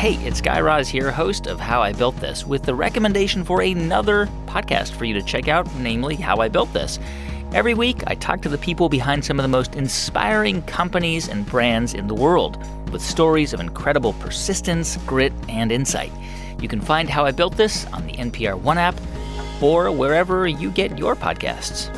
Hey, it's Guy Raz here, host of How I Built This, with the recommendation for another podcast for you to check out, namely How I Built This. Every week, I talk to the people behind some of the most inspiring companies and brands in the world, with stories of incredible persistence, grit, and insight. You can find How I Built This on the NPR One app or wherever you get your podcasts.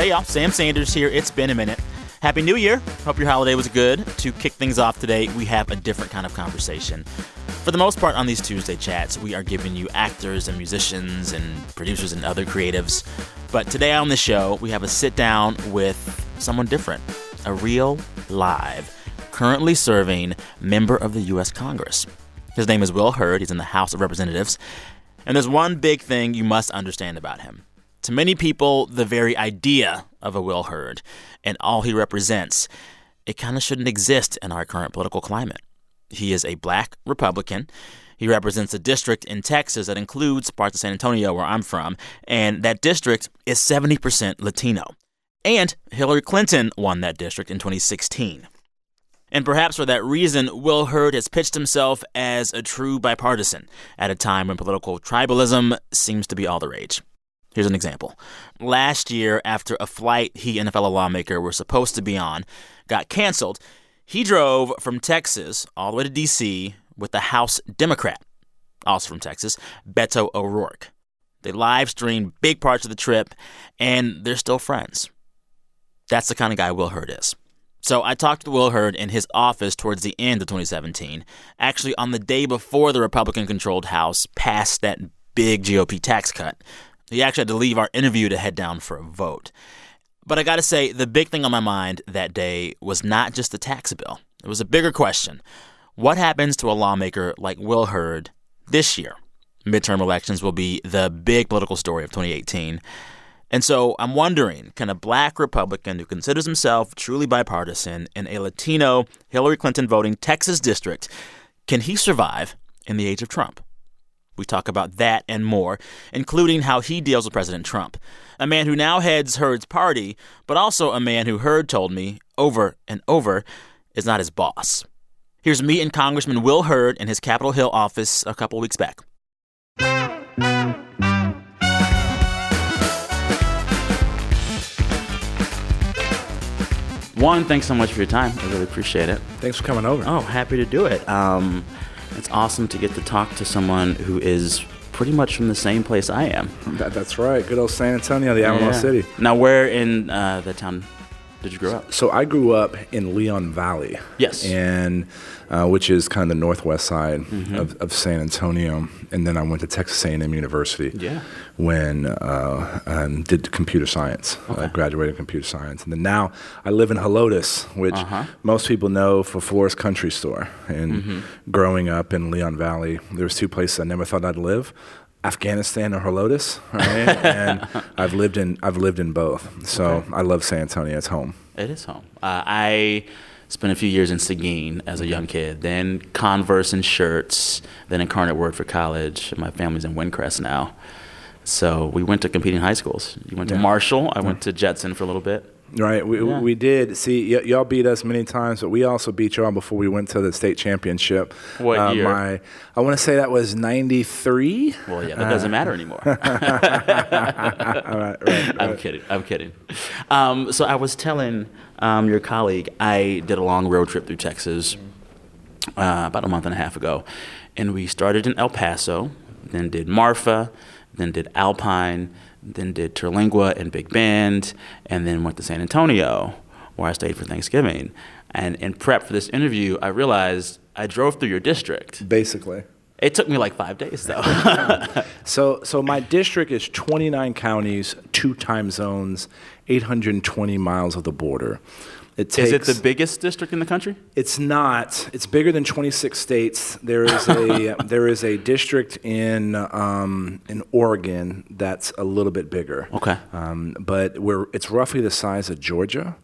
Hey y'all, Sam Sanders here. It's been a minute. Happy New Year. Hope your holiday was good. To kick things off today, we have a different kind of conversation. For the most part, on these Tuesday chats, we are giving you actors and musicians and producers and other creatives. But today on the show, we have a sit down with someone different, a real live, currently serving member of the U.S. Congress. His name is Will Hurd. He's in the House of Representatives. And there's one big thing you must understand about him. To many people, the very idea of a Will Hurd and all he represents, it kind of shouldn't exist in our current political climate. He is a black Republican. He represents a district in Texas that includes parts of San Antonio, where I'm from, and that district is 70% Latino. And Hillary Clinton won that district in 2016. And perhaps for that reason, Will Hurd has pitched himself as a true bipartisan at a time when political tribalism seems to be all the rage. Here's an example. Last year, after a flight he and a fellow lawmaker were supposed to be on got canceled, he drove from Texas all the way to D.C. with the House Democrat, also from Texas, Beto O'Rourke. They live streamed big parts of the trip, and they're still friends. That's the kind of guy Will Hurd is. So I talked to Will Hurd in his office towards the end of 2017, actually on the day before the Republican controlled House passed that big GOP tax cut. He actually had to leave our interview to head down for a vote. But I got to say, the big thing on my mind that day was not just the tax bill. It was a bigger question. What happens to a lawmaker like Will Hurd this year? Midterm elections will be the big political story of 2018. And so I'm wondering can a black Republican who considers himself truly bipartisan in a Latino Hillary Clinton voting Texas district, can he survive in the age of Trump? We talk about that and more, including how he deals with President Trump, a man who now heads Hurd's party, but also a man who Hurd told me over and over is not his boss. Here's me and Congressman Will Hurd in his Capitol Hill office a couple weeks back. One, thanks so much for your time. I really appreciate it. Thanks for coming over. Oh, happy to do it. Um, it's awesome to get to talk to someone who is pretty much from the same place I am. That, that's right. Good old San Antonio, the Alamo Yeah. City. Now, where in uh, the town did you grow up? So I grew up in Leon Valley. Yes. And uh, which is kind of the northwest side Mm-hmm. of, of San Antonio. And then I went to Texas A&M University. Yeah. When uh, um, did computer science. I graduated in computer science, and then now I live in Helotes, which Uh-huh. most people know for Floore's Country Store. And Mm-hmm. growing up in Leon Valley, there was two places I never thought I'd live. Afghanistan or Helotes, right? and I've lived in I've lived in both, so I love San Antonio. It's home. It is home. Uh, I spent a few years in Seguin as a young kid, then Converse and Schertz, then Incarnate Word for college. My family's in Windcrest now. So we went to competing high schools. You went to Marshall. I went to Judson for a little bit. Right, we, Yeah. we did. See, y- y'all beat us many times, but we also beat y'all before we went to the state championship. What Uh, year? My, I want to say that was '93. Well, yeah, that doesn't matter anymore. All right, right, I'm kidding. I'm kidding. Um, so I was telling um, your colleague I did a long road trip through Texas uh, about a month and a half ago, and we started in El Paso, then did Marfa, then did Alpine, then did Terlingua and Big Bend, and then went to San Antonio, where I stayed for Thanksgiving. And in prep for this interview, I realized I drove through your district. Basically. It took me like five days, though. So, so my district is 29 counties, two time zones, 820 miles of the border. It takes, Is it the biggest district in the country? It's not. It's bigger than 26 states. There is a there is a district in um, in Oregon that's a little bit bigger. Okay. Um, but we're it's roughly the size of Georgia,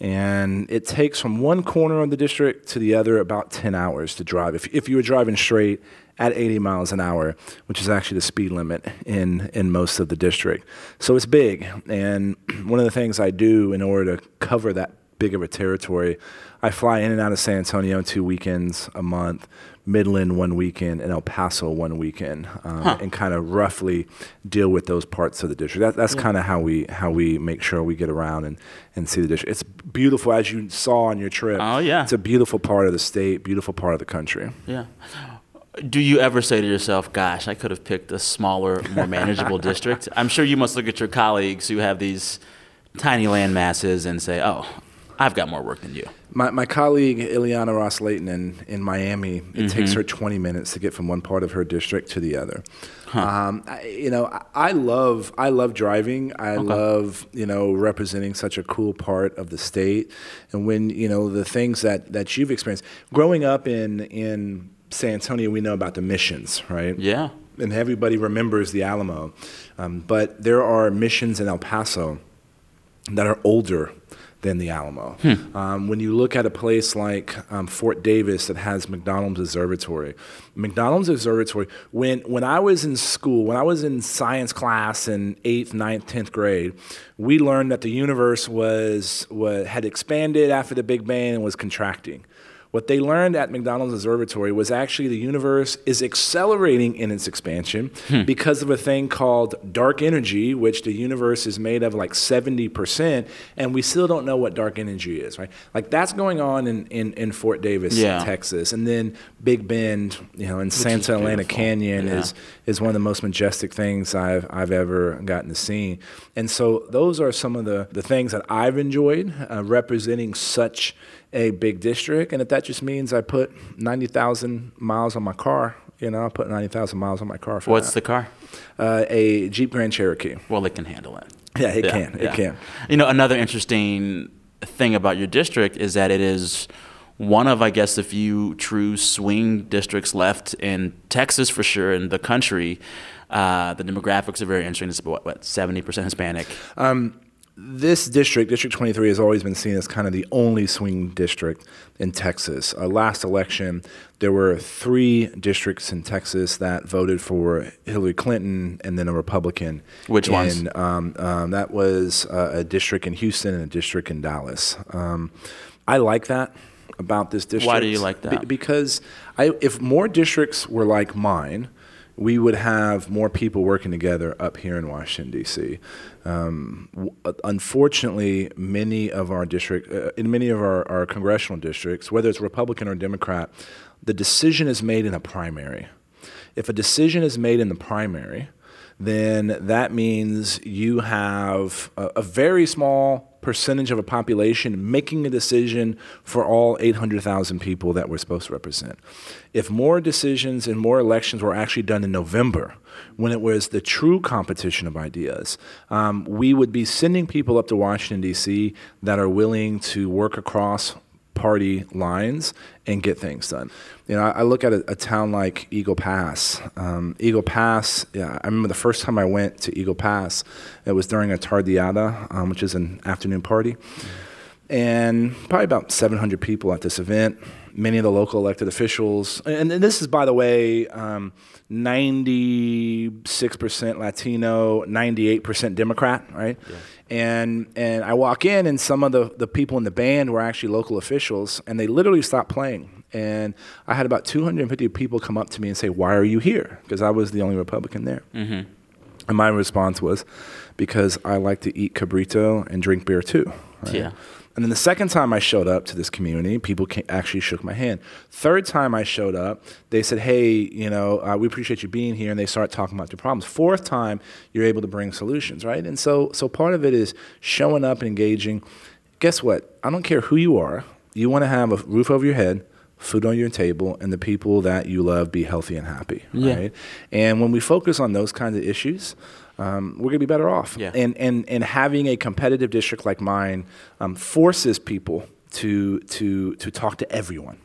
and it takes from one corner of the district to the other about 10 hours to drive. If, if you were driving straight at 80 miles an hour, which is actually the speed limit in, in most of the district. So it's big. And one of the things I do in order to cover that big of a territory, I fly in and out of San Antonio two weekends a month. Midland one weekend and El Paso one weekend, um, huh. and kind of roughly deal with those parts of the district. That, that's yeah. kind of how we how we make sure we get around and, and see the district. It's beautiful as you saw on your trip. Oh yeah, it's a beautiful part of the state, beautiful part of the country. Yeah. Do you ever say to yourself, "Gosh, I could have picked a smaller, more manageable district"? I'm sure you must look at your colleagues who have these tiny land masses and say, "Oh, I've got more work than you." My, my colleague Ileana Ros Lehtinen in, in Miami, it mm-hmm. takes her 20 minutes to get from one part of her district to the other. Huh. Um, I, you know, I, I, love I love driving. I okay. love you know representing such a cool part of the state, and when you know the things that, that you've experienced growing up in in San Antonio, we know about the missions, right? Yeah. And everybody remembers the Alamo, um, but there are missions in El Paso that are older than the Alamo. Hmm. Um, when you look at a place like um, Fort Davis that has McDonald's Observatory, McDonald's Observatory, when, when I was in school, when I was in science class in eighth, ninth, 10th grade, we learned that the universe was, was, had expanded after the Big Bang and was contracting. What they learned at McDonald's Observatory was actually the universe is accelerating in its expansion hmm. because of a thing called dark energy, which the universe is made of like 70%, and we still don't know what dark energy is, right? Like that's going on in, in, in Fort Davis, yeah. Texas. And then Big Bend, you know, in Santa Elena Canyon yeah. is, is one of the most majestic things I've, I've ever gotten to see. And so those are some of the, the things that I've enjoyed uh, representing such a big district, and if that just means I put ninety thousand miles on my car, you know, I put ninety thousand miles on my car. What's that. the car? Uh, a Jeep Grand Cherokee. Well, it can handle it. Yeah, it yeah, can. It can. You know, another interesting thing about your district is that it is one of, I guess, the few true swing districts left in Texas for sure, in the country. Uh, the demographics are very interesting. It's about what seventy percent Hispanic. Um, this district, District 23, has always been seen as kind of the only swing district in Texas. Uh, last election, there were three districts in Texas that voted for Hillary Clinton and then a Republican. Which and, ones? Um, um, that was uh, a district in Houston and a district in Dallas. Um, I like that about this district. Why do you like that? B- because I, if more districts were like mine, we would have more people working together up here in Washington D.C. Um, w- unfortunately, many of our district, uh, in many of our, our congressional districts, whether it's Republican or Democrat, the decision is made in a primary. If a decision is made in the primary, then that means you have a, a very small percentage of a population making a decision for all 800,000 people that we're supposed to represent. If more decisions and more elections were actually done in November, when it was the true competition of ideas, um, we would be sending people up to Washington, D.C. that are willing to work across party lines and get things done. You know, I, I look at a, a, town like Eagle Pass. Um, Eagle Pass, yeah, I remember the first time I went to Eagle Pass, it was during a tardeada, um, which is an afternoon party. And probably about 700 people at this event, many of the local elected officials. And, and this is, by the way, um, 96% Latino, 98% Democrat, right? Yeah and and I walk in and some of the, the people in the band were actually local officials and they literally stopped playing. And I had about 250 people come up to me and say why are you here? Because I was the only Republican there. Mm-hmm. and my response was because I like to eat cabrito and drink beer too. Right? yeah and then the second time I showed up to this community, people actually shook my hand. Third time I showed up, they said, "Hey, you know, uh, we appreciate you being here," and they start talking about their problems. Fourth time, you're able to bring solutions, right? And so, so part of it is showing up and engaging. Guess what? I don't care who you are. You want to have a roof over your head, food on your table, and the people that you love be healthy and happy, yeah. right? And when we focus on those kinds of issues, um, we're going to be better off. Yeah. And, and, and having a competitive district like mine um, forces people to, to, to talk to everyone.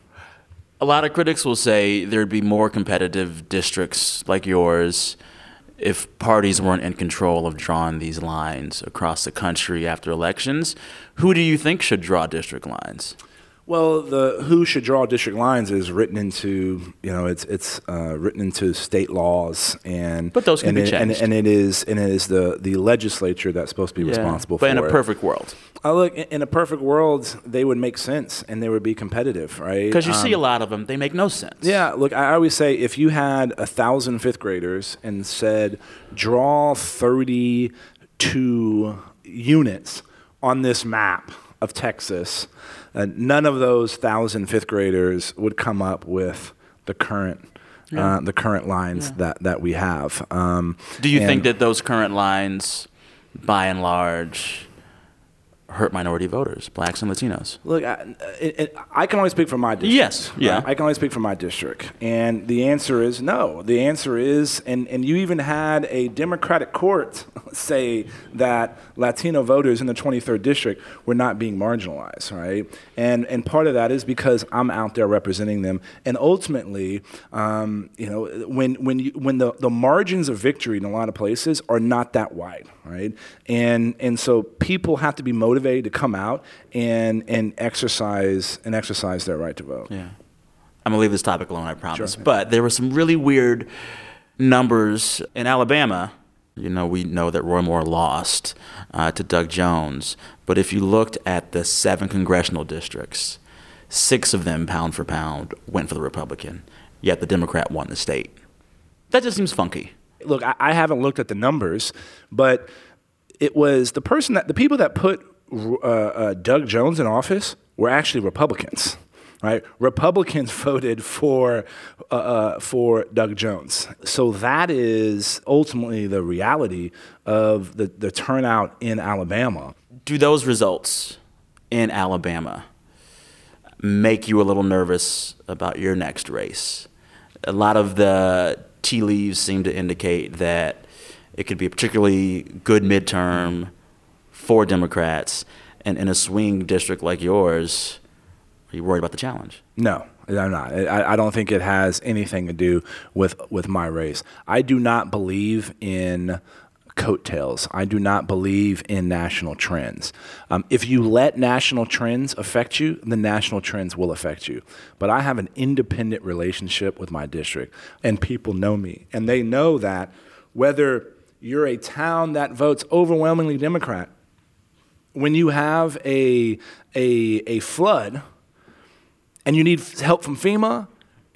A lot of critics will say there'd be more competitive districts like yours if parties weren't in control of drawing these lines across the country after elections, who do you think should draw district lines? Well, the who should draw district lines is written into you know it's it's uh, written into state laws and but those can and be it, changed. And, and, it is and it is the the legislature that's supposed to be Yeah. responsible But for in a it. perfect world, Uh, look, in a perfect world, they would make sense and they would be competitive, right? because you Um, see a lot of them, they make no sense. Yeah, look, I always say if you had a thousand fifth graders and said, draw 32 units on this map of Texas, uh, none of those thousand fifth graders would come up with the current. Uh, the current lines that, that we have. Um, Do you and- think that those current lines, by and large, hurt minority voters, blacks and Latinos? Look, I, it, it, I can only speak for my district. Yes, yeah. I can only speak for my district. And the answer is no. The answer is, and, and you even had a Democratic court say that Latino voters in the 23rd district were not being marginalized, right? And, and part of that is because I'm out there representing them. And ultimately, um, you know, when, when, you, when the, the margins of victory in a lot of places are not that wide, right? And, and so people have to be motivated to come out and, and exercise and exercise their right to vote. Yeah. I'm going to leave this topic alone, I promise. Sure. But there were some really weird numbers in Alabama. You know, we know that Roy Moore lost uh, to Doug Jones. But if you looked at the seven congressional districts, six of them, pound for pound, went for the Republican, yet the Democrat won the state. That just seems funky. Look, I, I haven't looked at the numbers, but it was the person that the people that put uh, uh, Doug Jones in office were actually Republicans. Right, Republicans voted for uh, uh, for Doug Jones, so that is ultimately the reality of the, the turnout in Alabama. Do those results in Alabama make you a little nervous about your next race? A lot of the tea leaves seem to indicate that it could be a particularly good midterm for Democrats. And in a swing district like yours, are you worried about the challenge? No, I'm not. I, I don't think it has anything to do with with my race. I do not believe in coattails. I do not believe in national trends. Um, if you let national trends affect you, the national trends will affect you. But I have an independent relationship with my district, and people know me, and they know that whether you're a town that votes overwhelmingly Democrat, when you have a a a flood and you need help from FEMA,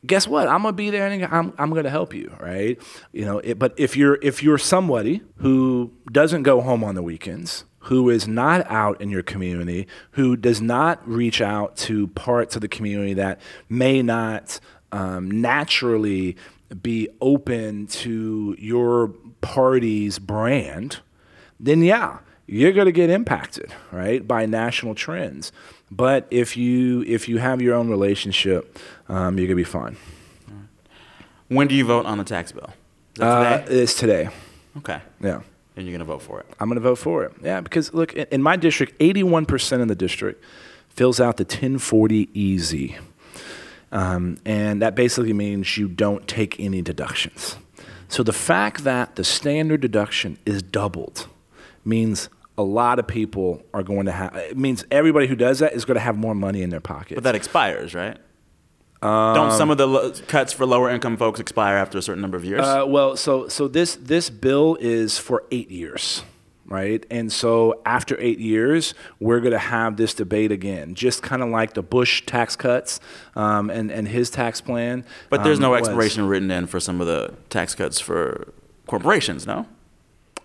guess what? I'm gonna be there and I'm, I'm gonna help you, right? You know, it, but if you're if you're somebody who doesn't go home on the weekends, who is not out in your community, who does not reach out to parts of the community that may not um, naturally be open to your party's brand, then yeah, you're to get impacted, right, by national trends. But if you if you have your own relationship, um, you're going to be fine. When do you vote on the tax bill? Uh, today? it's today. okay. Yeah. And you're going to vote for it. I'm going to vote for it. Yeah, because look, in, in my district, 81% of the district fills out the 1040 easy. Um, and that basically means you don't take any deductions. So the fact that the standard deduction is doubled means a lot of people are going to have, it means everybody who does that is going to have more money in their pocket. But that expires, right? Um, Don't some of the lo- cuts for lower income folks expire after a certain number of years? Uh, well, so so this this bill is for eight years, right? And so after eight years, we're going to have this debate again, just kind of like the Bush tax cuts um, and and his tax plan. but there's um, no was. expiration written in for some of the tax cuts for corporations, no?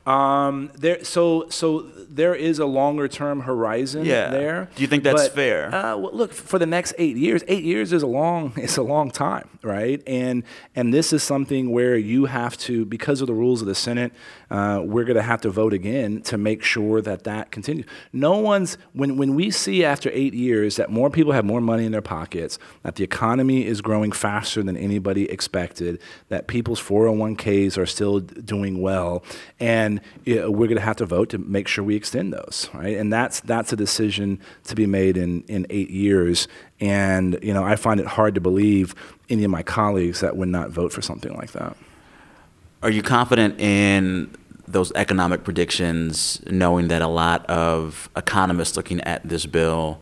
Um, there, so so there is a longer term horizon Yeah. there. Do you think that's But, fair? Uh, well, look, for the next eight years, eight years is a long it's a long time, right? And and this is something where you have to, because of the rules of the Senate, uh, we're going to have to vote again to make sure that that continues. No one's when when we see after eight years that more people have more money in their pockets, that the economy is growing faster than anybody expected, that people's 401ks are still doing well, and we're going to have to vote to make sure we extend those, right? And that's that's a decision to be made in in eight years. And you know, I find it hard to believe any of my colleagues that would not vote for something like that. Are you confident in those economic predictions, knowing that a lot of economists looking at this bill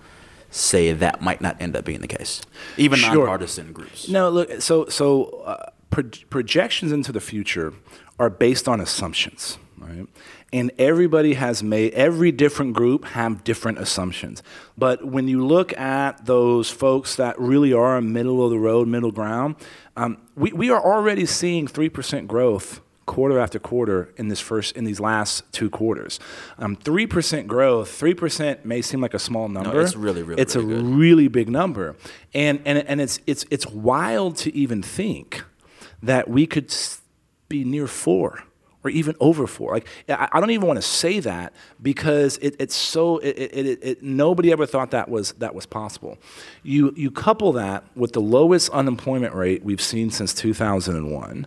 say that might not end up being the case, even Sure. nonpartisan groups? No, look. So so uh, projections into the future are based on assumptions, right? And everybody has made every different group have different assumptions. But when you look at those folks that really are middle of the road, middle ground, um, we we are already seeing three percent growth quarter after quarter in this first in these last two quarters. Um, Three percent growth. Three percent may seem like a small number. No, it's really, really, It's really a good. really big number, and and and it's it's it's wild to even think that we could be near four or even over four. Like I, don't even want to say that because it, it's so it, it, it, it nobody ever thought that was that was possible. You you couple that with the lowest unemployment rate we've seen since 2001.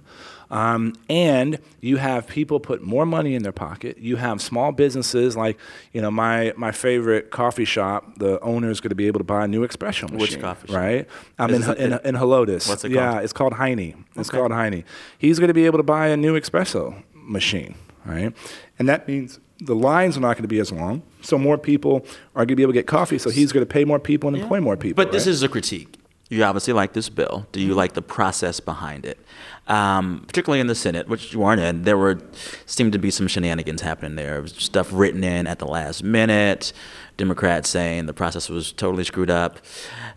Um, and you have people put more money in their pocket. You have small businesses like, you know, my, my favorite coffee shop. The owner is going to be able to buy a new espresso machine. Which coffee shop? Right? I'm in, it- in, in Helotes. What's it called? Yeah, it's called Heine. It's Okay. called Heine. He's going to be able to buy a new espresso machine, right? And that means the lines are not going to be as long. So more people are going to be able to get coffee. So he's going to pay more people and employ more people. But this is a critique. You obviously like this bill. Do you Mm-hmm. like the process behind it? Um, particularly in the Senate, which you weren't in, there were seemed to be some shenanigans happening there. It was stuff written in at the last minute. Democrats saying the process was totally screwed up.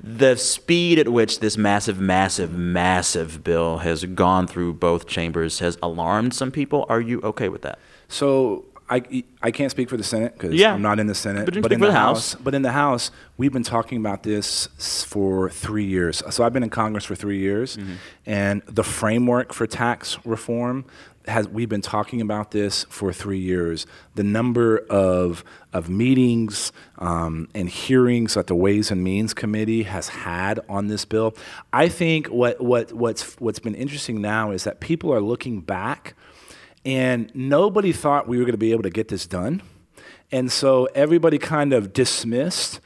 The speed at which this massive, massive, massive bill has gone through both chambers has alarmed some people. Are you okay with that? So I, I can't speak for the Senate because Yeah. I'm not in the Senate. But can in the the House, House. but in the House, we've been talking about this for three years. So I've been in Congress for three years, Mm-hmm. and the framework for tax reform has. We've been talking about this for three years. The number of of meetings um, and hearings that the Ways and Means Committee has had on this bill. I think what what what's what's been interesting now is that people are looking back and nobody thought we were going to be able to get this done. And so everybody kind of dismissed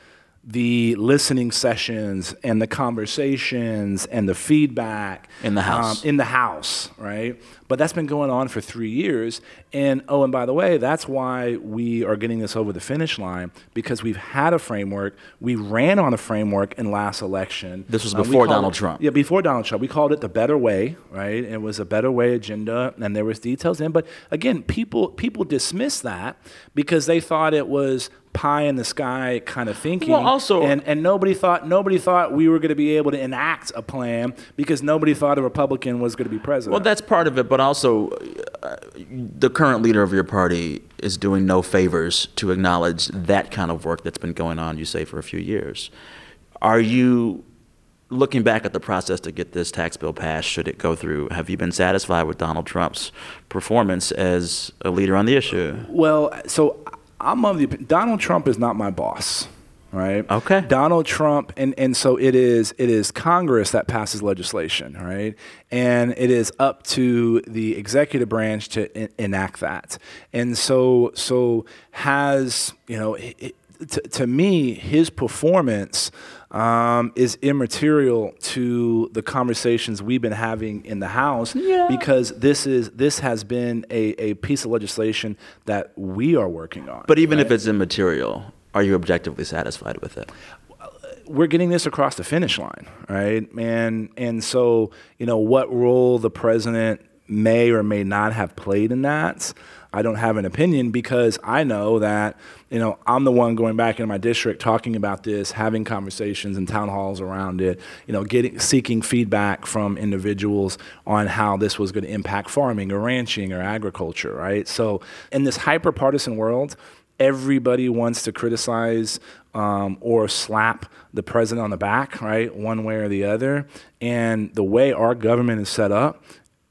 the listening sessions and the conversations and the feedback In the House. um, in the house, right? But that's been going on for three years. And oh, and by the way, that's why we are getting this over the finish line because we've had a framework. We ran on a framework in last election. This was Uh, before called Donald it- Trump. Yeah, before Donald Trump. We called it the better way, right? It was a better way agenda, and there was details in. But again, people people dismiss that because they thought it was pie in the sky kind of thinking. Well, also- and and nobody thought nobody thought we were going to be able to enact a plan because nobody thought a Republican was going to be president. Well, that's part of it, but also uh, the current leader of your party is doing no favors to acknowledge that kind of work that's been going on, you say, for a few years. Are you looking back at the process to get this tax bill passed, should it go through? Have you been satisfied with Donald Trump's performance as a leader on the issue? Well, so I'm of the Donald Trump is not my boss, right? Okay. Donald Trump, and, and so it is it is Congress that passes legislation, right? And it is up to the executive branch to en- enact that. And so so has you know. It, to, to me, his performance um, is immaterial to the conversations we've been having in the House because this is this has been a, a piece of legislation that we are working on. But even if it's immaterial, are you objectively satisfied with it? we're getting this across the finish line, right? And and so you know what role the president may or may not have played in that. I don't have an opinion because I know that you know I'm the one going back into my district talking about this, having conversations and town halls around it. You know, getting seeking feedback from individuals on how this was going to impact farming or ranching or agriculture, right? So in this hyper partisan world, everybody wants to criticize um, or slap the president on the back, right, one way or the other. And the way our government is set up,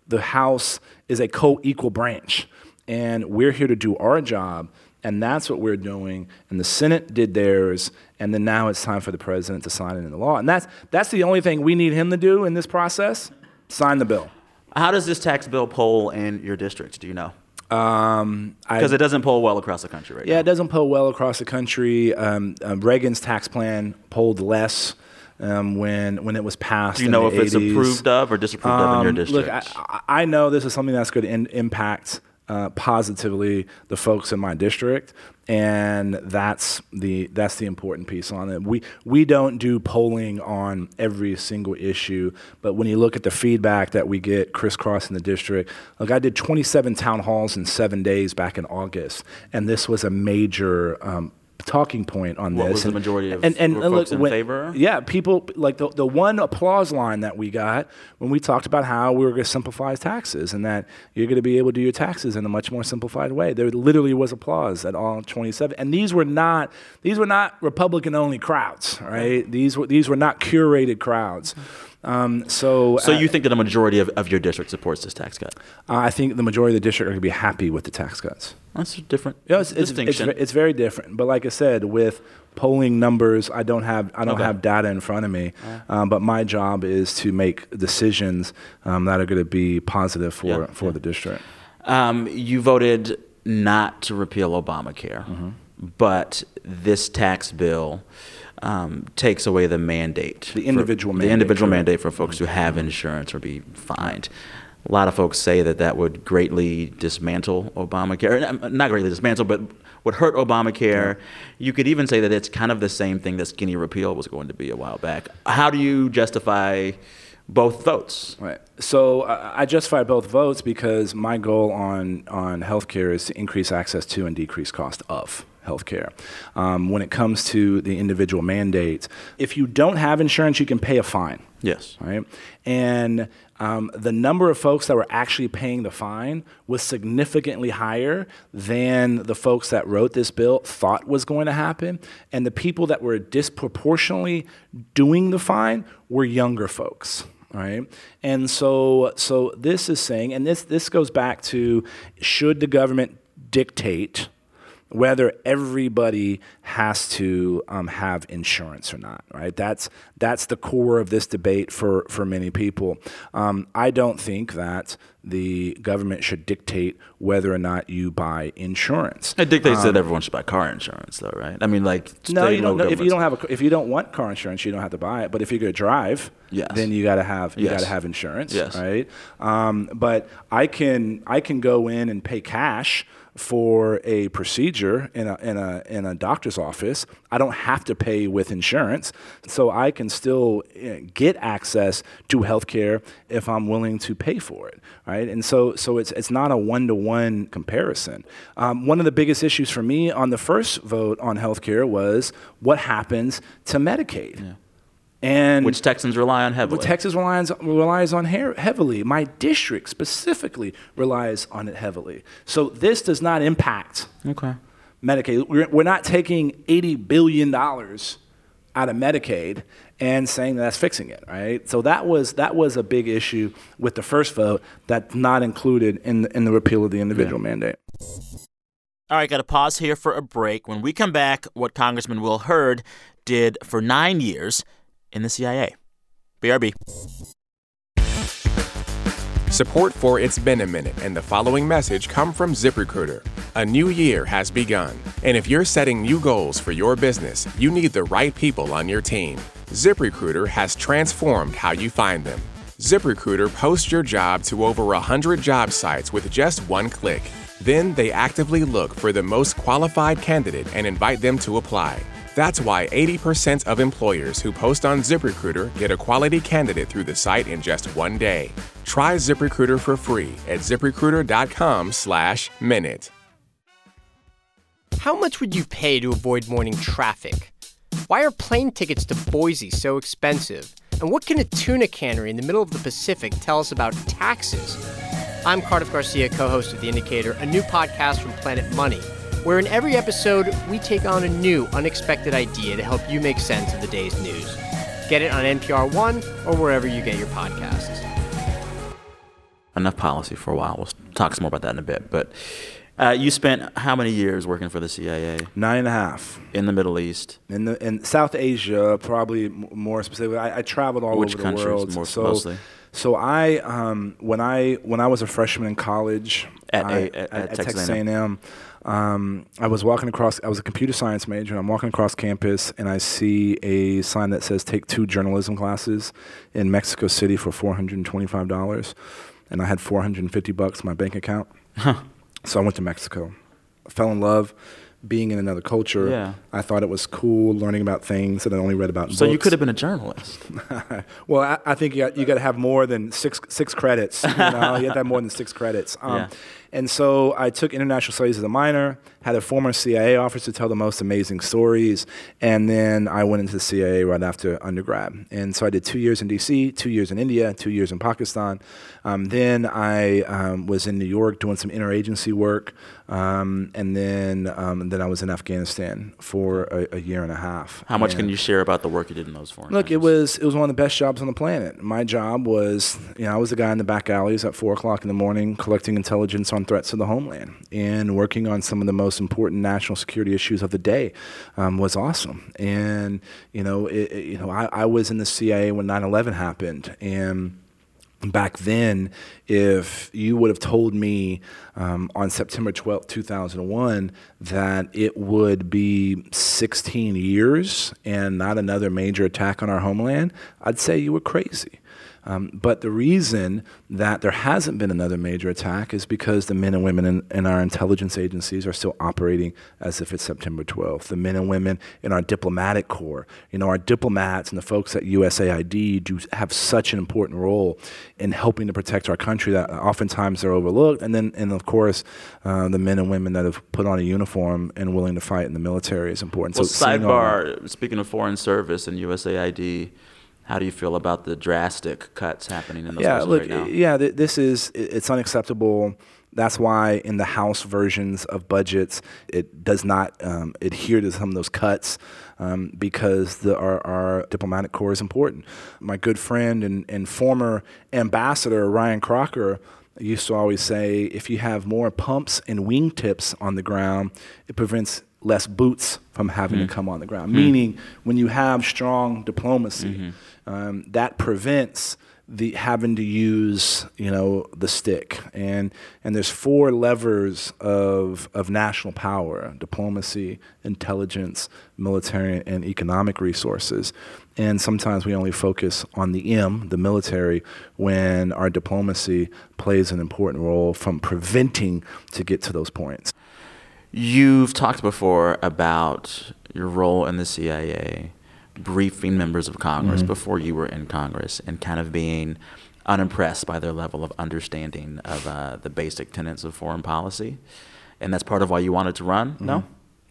the House is a co equal branch. And we're here to do our job. And that's what we're doing. And the Senate did theirs. And then now it's time for the president to sign it into law. And that's, that's the only thing we need him to do in this process sign the bill. How does this tax bill poll in your district? Do you know? Um, Because it doesn't poll well across the country right Yeah, now. it doesn't poll well across the country. Um, um, Reagan's tax plan polled less um, when when it was passed. Do you know if the it's approved of or disapproved of in your Um, district? Look, I I know this is something that's going to impact uh, positively the folks in my district, and that's the that's the important piece on it. We we don't do polling on every single issue, but when you look at the feedback that we get crisscrossing the district, like I did 27 town halls in seven days back in August, and this was a major. Um, talking point on What this was the And- majority of- and, and, and look, in when- favor? yeah, people like the the one applause line that we got when we talked about how we were going to simplify taxes and that you're going to be able to do your taxes in a much more simplified way. There literally was applause at all 27, and these were not these were not Republican only crowds, right? These were these were not curated crowds. Mm-hmm. Um, so so uh, you think that a majority of, of your district supports this tax cut? I think the majority of the district are going to be happy with the tax cuts. That's a different Yeah, it's, it's, it's, distinction. ve- it's very different. But like I said, with polling numbers, I don't have I don't Okay. have data in front of me. Um, but my job is to make decisions um, that are going to be positive for Yeah, for yeah. the district. Um, you voted not to repeal Obamacare, Mm-hmm. but this tax bill um, takes away the mandate. The for- individual The mandate, individual correct. mandate for folks who have insurance or be fined. A lot of folks say that that would greatly dismantle Obamacare. Not greatly dismantle, but would hurt Obamacare. You could even say that it's kind of the same thing that skinny repeal was going to be a while back. How do you justify both votes? Right. So I justify both votes because my goal on on healthcare is to increase access to and decrease cost of healthcare. Um, when it comes to the individual mandates, if you don't have insurance, you can pay a fine. Yes. right? And um, the number of folks that were actually paying the fine was significantly higher than the folks that wrote this bill thought was going to happen. And the people that were disproportionately doing the fine were younger folks. Right, and so so this is saying, and this this goes back to, should the government dictate whether everybody has to um, have insurance or not, right? That's that's the core of this debate for for many people. Um, I don't think that the government should dictate whether or not you buy insurance. It dictates that everyone should buy car insurance, though, right? I mean, like Um, No, you don't. No, if you don't have a, if you don't want car insurance, you don't have to buy it. But if you're going to drive, Yes. then you got to have you Yes. got to have insurance, Yes. right? Um, but I can I can go in and pay cash for a procedure in a in a in a doctor's office. I don't have to pay with insurance, so I can still eh, get access to healthcare if I'm willing to pay for it, right? And so so it's it's not a one to one comparison. Um, one of the biggest issues for me on the first vote on healthcare was what happens to Medicaid. And which Texans rely on heavily. well, Texas relies, relies on he- heavily. My district specifically relies on it heavily. So this does not impact okay. Medicaid. We're, we're not taking $80 billion out of Medicaid and saying that's fixing it, right? So that was, that was a big issue with the first vote that's not included in the, in the repeal of the individual mandate. All right, got to pause here for a break. When we come back, what Congressman Will Hurd did for nine years in the CIA. BRB. Support for It's Been a Minute and the following message come from ZipRecruiter. A new year has begun, and if you're setting new goals for your business, you need the right people on your team. ZipRecruiter has transformed how you find them. ZipRecruiter posts your job to over 100 job sites with just one click. Then they actively look for the most qualified candidate and invite them to apply. That's why 80% of employers who post on ZipRecruiter get a quality candidate through the site in just one day. Try ZipRecruiter for free at ziprecruiter.com/minute. How much would you pay to avoid morning traffic? Why are plane tickets to Boise so expensive? And what can a tuna cannery in the middle of the Pacific tell us about taxes? I'm Cardiff Garcia, co host of The Indicator, a new podcast from Planet Money, where in every episode we take on a new, unexpected idea to help you make sense of the day's news. Get it on NPR One or wherever you get your podcasts. Enough policy for a while. We'll talk some more about that in a bit. But uh, you spent how many years working for the CIA Nine and a half. in the Middle East? In the in South Asia, probably more specifically, I, I traveled all Which over the countries world. more- so, mostly? so I um, when I when I was a freshman in college At I- A- at- at Texas Texas A&M. Um, I was walking across. I was a computer science major, and I'm walking across campus, and I see a sign that says "Take two journalism classes in Mexico City for four hundred and twenty-five dollars," and I had four hundred and fifty bucks in my bank account. So I went to Mexico. I fell in love being in another culture. Yeah. I thought it was cool learning about things that I only read about So you could have been a journalist. Well, I, I think you got, you got to have more than six six credits. You, know? you have to have more than six credits. Um, Yeah. And so I took international studies as a minor. Had a former CIA officer tell the most amazing stories, and then I went into the CIA right after undergrad. And so I did two years in D.C., two years in India, two years in Pakistan. Um, then I um, was in New York doing some interagency work, um, and then um, then I was in Afghanistan for a, a year and a half. How much And- can you share about the work you did in those foreign Look, it was it was one of the best jobs on the planet. My job was, you know, I was the guy in the back alleys at four o'clock in the morning collecting intelligence on threats to the homeland and working on some of the most important national security issues of the day. Um, was awesome, and you know, it, it- you know, I, I was in the CIA when 9/11 happened, and back then, if you would have told me um, on September 12th, 2001, that it would be 16 years and not another major attack on our homeland, I'd say you were crazy. Um, but the reason that there hasn't been another major attack is because the men and women in, in our intelligence agencies are still operating as if it's September 12th. The men and women in our diplomatic corps, you know, our diplomats and the folks at USAID do have such an important role in helping to protect our country that oftentimes they're overlooked. And then, and of course, uh, the men and women that have put on a uniform and willing to fight in the military is important. Well, all sidebar. Speaking of foreign service and USAID, how do you feel about the drastic cuts happening in those yeah, look, right now? yeah, th- this is it's unacceptable. That's why in the House versions of budgets, it does not um, adhere to some of those cuts um, because the, our, our diplomatic corps is important. My good friend and, and former ambassador Ryan Crocker used to always say, if you have more pumps and wingtips on the ground, it prevents less boots from having to hmm. come on the ground. Hmm. Meaning, when you have strong diplomacy, mm-hmm. um, that prevents the having to use you know the stick. And and there's four levers of of national power diplomacy intelligence military and economic resources. And sometimes we only focus on the M the military when our diplomacy plays an important role from preventing to get to those points You've talked before about your role in the CIA, briefing members of Congress Mm-hmm. before you were in Congress, and kind of being unimpressed by their level of understanding of uh, the basic tenets of foreign policy. And that's part of why you wanted to run? No? Mm-hmm.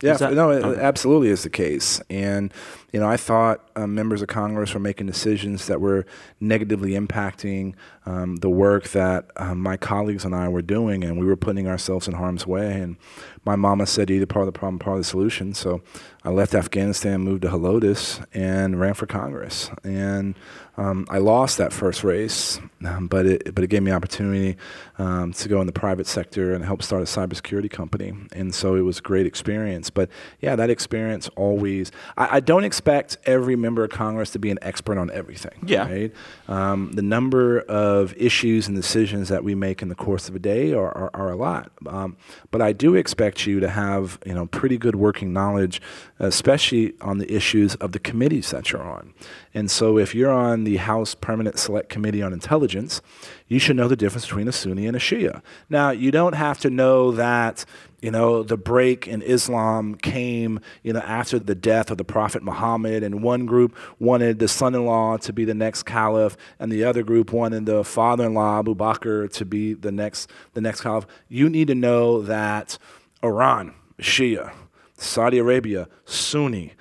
Yeah, that- no, it okay. absolutely is the case. And, you know, I thought um, members of Congress were making decisions that were negatively impacting um, the work that um, my colleagues and I were doing, and we were putting ourselves in harm's way. And my mama said, either part of the problem, part of the solution. So I left Afghanistan, moved to Helotes, and ran for Congress. And um, I lost that first race, um, but it but it gave me opportunity to go in the private sector and help start a cybersecurity company, and so it was a great experience. But yeah, that experience always. I, I don't expect every member of Congress to be an expert on everything. Yeah. Right. Um, the number of issues and decisions that we make in the course of a day are, are, are a lot, um, but I do expect you to have you know pretty good working knowledge, especially on the issues of the committees that you're on. And so, if you're on the House Permanent Select Committee on Intelligence, you should know the difference between a Sunni and a Shia. Now, you don't have to know that, you know, the break in Islam came, you know, after the death of the Prophet Muhammad, and one group wanted the son-in-law to be the next caliph, and the other group wanted the father-in-law Abu Bakr to be the next the next caliph. You need to know that Iran, Shia, Saudi Arabia, Sunni,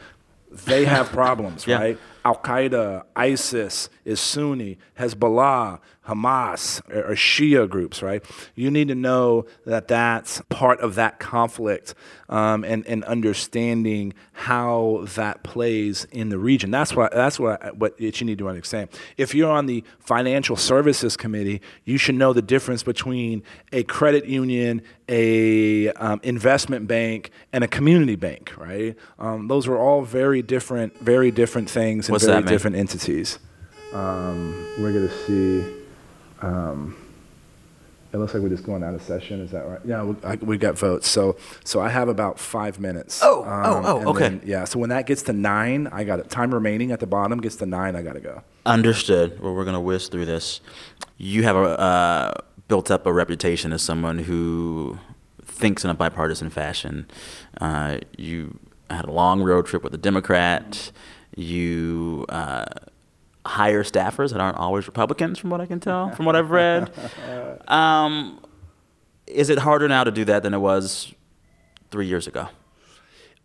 they have problems, Yeah. right? Al Qaeda, ISIS is Sunni, Hezbollah, Hamas or, are Shia groups, right? You need to know that that's part of that conflict um, and, and understanding how that plays in the region. That's what that's what what it you need to understand. If you're on the Financial Services Committee, you should know the difference between a credit union, a um, investment bank, and a community bank, right? Um, those are all very different, very different things and What's very different entities. Um, we're going to see. Um, It looks like we're just going out of session. Is that right? Yeah, we, I, we got votes. So, so I have about five minutes. Oh, oh, oh, okay. then- yeah. So when that gets to nine, I got it. Time remaining at the bottom gets to nine. I got to go. Understood. Well, we're going to whiz through this. You have a, uh, built up a reputation as someone who thinks in a bipartisan fashion. Uh, you had a long road trip with a Democrat. You uh, hire staffers that aren't always Republicans, from what I can tell, from what I've read. Um, is it harder now to do that than it was three years ago?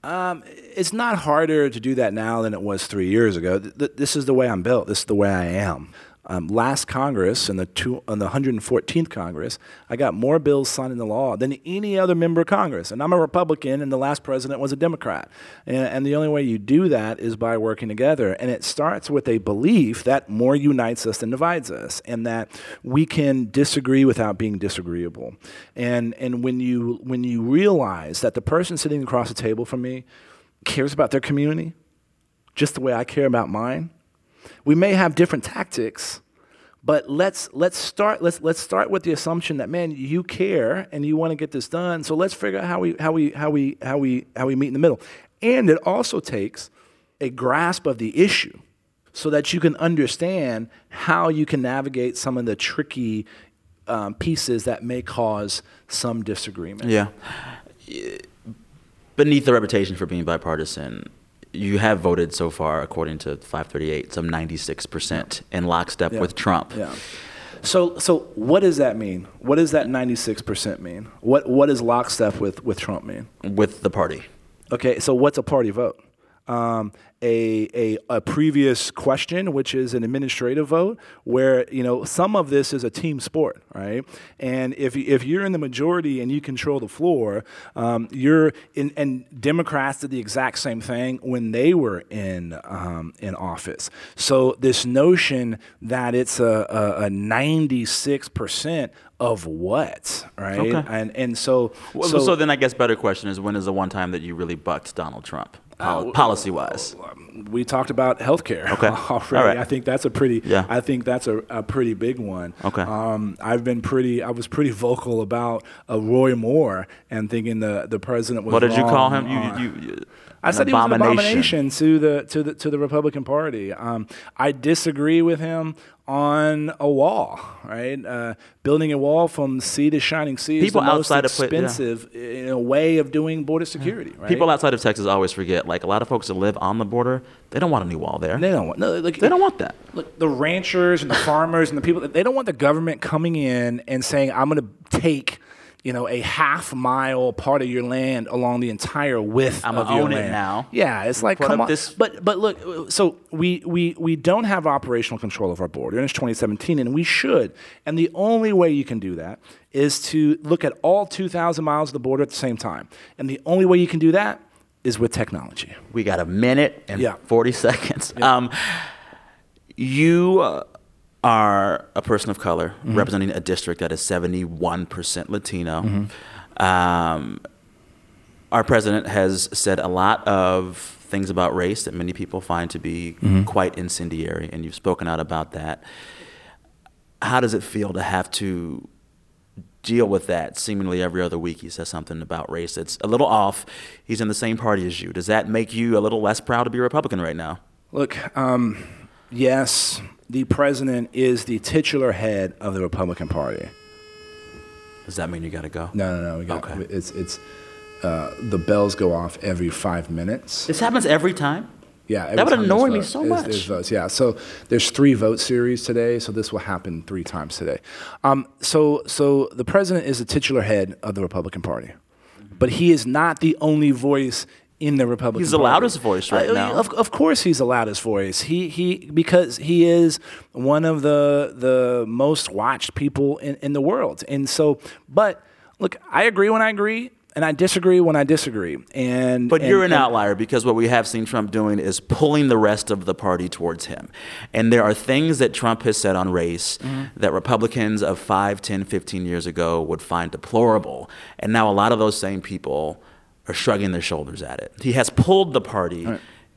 Um, it's not harder to do that now than it was three years ago. Th- th- this is the way I'm built. This is the way I am. Um, last Congress, in the, the 114th Congress, I got more bills signed into law than any other member of Congress. And I'm a Republican, and the last president was a Democrat. And, and the only way you do that is by working together. And it starts with a belief that more unites us than divides us, and that we can disagree without being disagreeable. And, and when, you, when you realize that the person sitting across the table from me cares about their community just the way I care about mine, we may have different tactics, but let's let's start let's let's start with the assumption that man, you care and you want to get this done. So let's figure out how we how we how we how we how we meet in the middle. And it also takes a grasp of the issue so that you can understand how you can navigate some of the tricky um, pieces that may cause some disagreement. Yeah. Beneath the reputation for being bipartisan, you have voted so far, according to 538, some 96% in lockstep Yeah. with Trump. Yeah. So, so what does that mean? What does that 96% mean? What, what does lockstep with, with Trump mean? With the party. Okay, so what's a party vote? Um, a, a, a previous question, which is an administrative vote, where you know some of this is a team sport, right? And if if you're in the majority and you control the floor, um, you're in. And Democrats did the exact same thing when they were in um, in office. So this notion that it's a, a, a 96 percent of what, right? Okay. And and so Well, so, then I guess better question is when is the one time that you really bucked Donald Trump, pol- policy wise? we talked about healthcare Okay. already. All right. I think that's a pretty. Yeah. I think that's a, a pretty big one. Okay. Um, I've been pretty. I was pretty vocal about uh, Roy Moore and thinking the the president was. What did you call him? on- You, you, you, I said he was an abomination to the to the to the Republican Party. Um, I disagree with him on a wall, right? Uh, building a wall from sea to shining sea People is the most outside of yeah. expensive in a way of doing border security. Right? People outside of Texas always forget. Like a lot of folks that live on the border, they don't want a new wall there. they don't want no. Like, They don't want that. Look, the ranchers and the farmers and the people, they don't want the government coming in and saying, I'm going to take, you know, a half mile part of your land along the entire width I'ma of your own it now. Yeah, it's like, Put come on. this- But, but look, so we, we, we don't have operational control of our border, and it's 2017, and we should. And the only way you can do that is to look at all 2,000 miles of the border at the same time. And the only way you can do that is with technology. We got a minute and Yeah. 40 seconds. Um, you uh, are a person of color Mm-hmm. representing a district that is 71% Latino. Um, our president has said a lot of things about race that many people find to be Mm-hmm. quite incendiary, and you've spoken out about that. How does it feel to have to deal with that seemingly every other week he says something about race that's a little off he's in the same party as you does that make you a little less proud to be a republican right now Look, um, yes, the president is the titular head of the Republican Party. does that mean you got to go No, no, no. We got, Okay. It's it's uh, the bells go off every five minutes. this happens every time Yeah, every That would time annoy me vote- so there's- much. There's votes, yeah. So there's three vote series today, so this will happen three times today. Um, so so the president is the titular head of the Republican Party, but he is not the only voice in the Republican. He's the Party. loudest voice right Uh, now. Of, of course, he's the loudest voice. He he because he is one of the the most watched people in, in the world, and so. But look, I agree when I agree, and I disagree when I disagree. And But and- you're an and- outlier because what we have seen Trump doing is pulling the rest of the party towards him. And there are things that Trump has said on race that Republicans of 5, 10, 15 years ago would find deplorable. And now a lot of those same people are shrugging their shoulders at it. He has pulled the party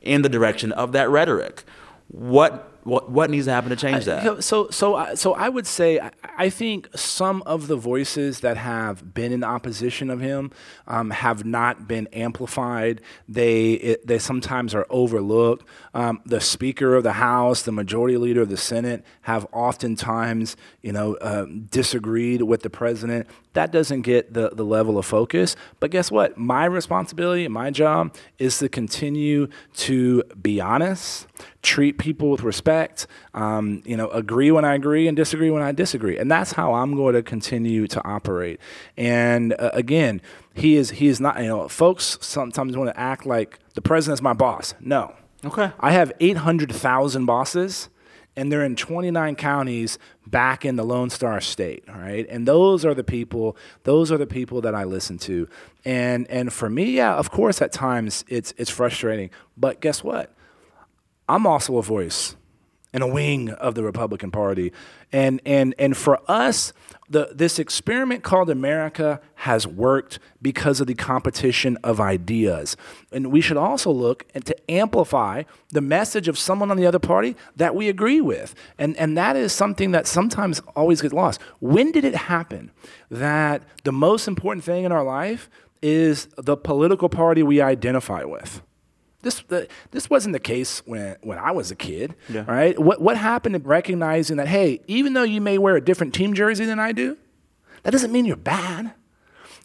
in the direction of that rhetoric. What What what needs to happen to change that? So, so, so, I- so I would say I, I think some of the voices that have been in opposition of him um, have not been amplified. They it, they sometimes are overlooked. Um, the Speaker of the House, the Majority Leader of the Senate, have oftentimes, you know, um, disagreed with the president. That doesn't get the, the level of focus. But guess what? My responsibility, my job, is to continue to be honest, treat people with respect, um, you know, agree when I agree and disagree when I disagree. And that's how I'm going to continue to operate. And uh, again, he is he is not. You know, folks sometimes want to act like the president's my boss. No. Okay. I have 800,000 bosses, and they're in 29 counties back in the Lone Star State. Right, and those are the people. Those are the people that I listen to. And and for me, yeah, of course, at times it's it's frustrating. But guess what? I'm also a voice and a wing of the Republican Party. And and and for us, the this experiment called America has worked because of the competition of ideas. And we should also look and to amplify the message of someone on the other party that we agree with. And and that is something that sometimes always gets lost. When did it happen that the most important thing in our life is the political party we identify with? This the, this wasn't the case when when I was a kid, Yeah. right? What what happened in recognizing that hey, even though you may wear a different team jersey than I do, that doesn't mean you're bad.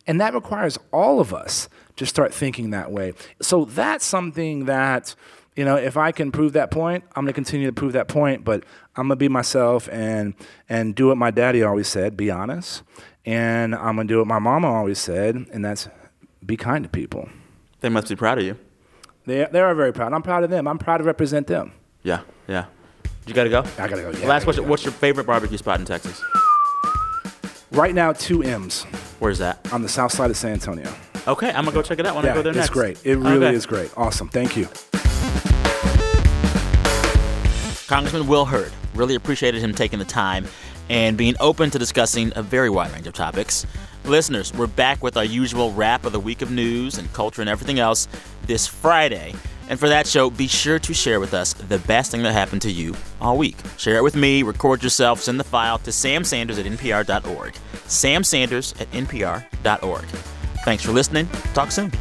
And that requires all of us to start thinking that way. So that's something that, you know, if I can prove that point, I'm going to continue to prove that point, but I'm going to be myself and and do what my daddy always said, be honest. And I'm going to do what my mama always said, and that's be kind to people. They must be proud of you. They, they are very proud. I'm proud of them. I'm proud to represent them. Yeah, yeah. You got to go. I gotta go. Yeah, Last gotta question. go. What's your favorite barbecue spot in Texas? Right now, two M's Where's that? on the south side of San Antonio. Okay, I'm gonna go check it out when I Yeah, go there it's next. great. It really Okay. is great. Awesome. Thank you. Congressman Will Hurd. Really appreciated him taking the time and being open to discussing a very wide range of topics. Listeners, we're back with our usual wrap of the week of news and culture and everything else this Friday. And for that show, be sure to share with us the best thing that happened to you all week. Share it with me, record yourself, send the file to samsanders at npr.org. Sam Sanders at npr.org. Thanks for listening. Talk soon.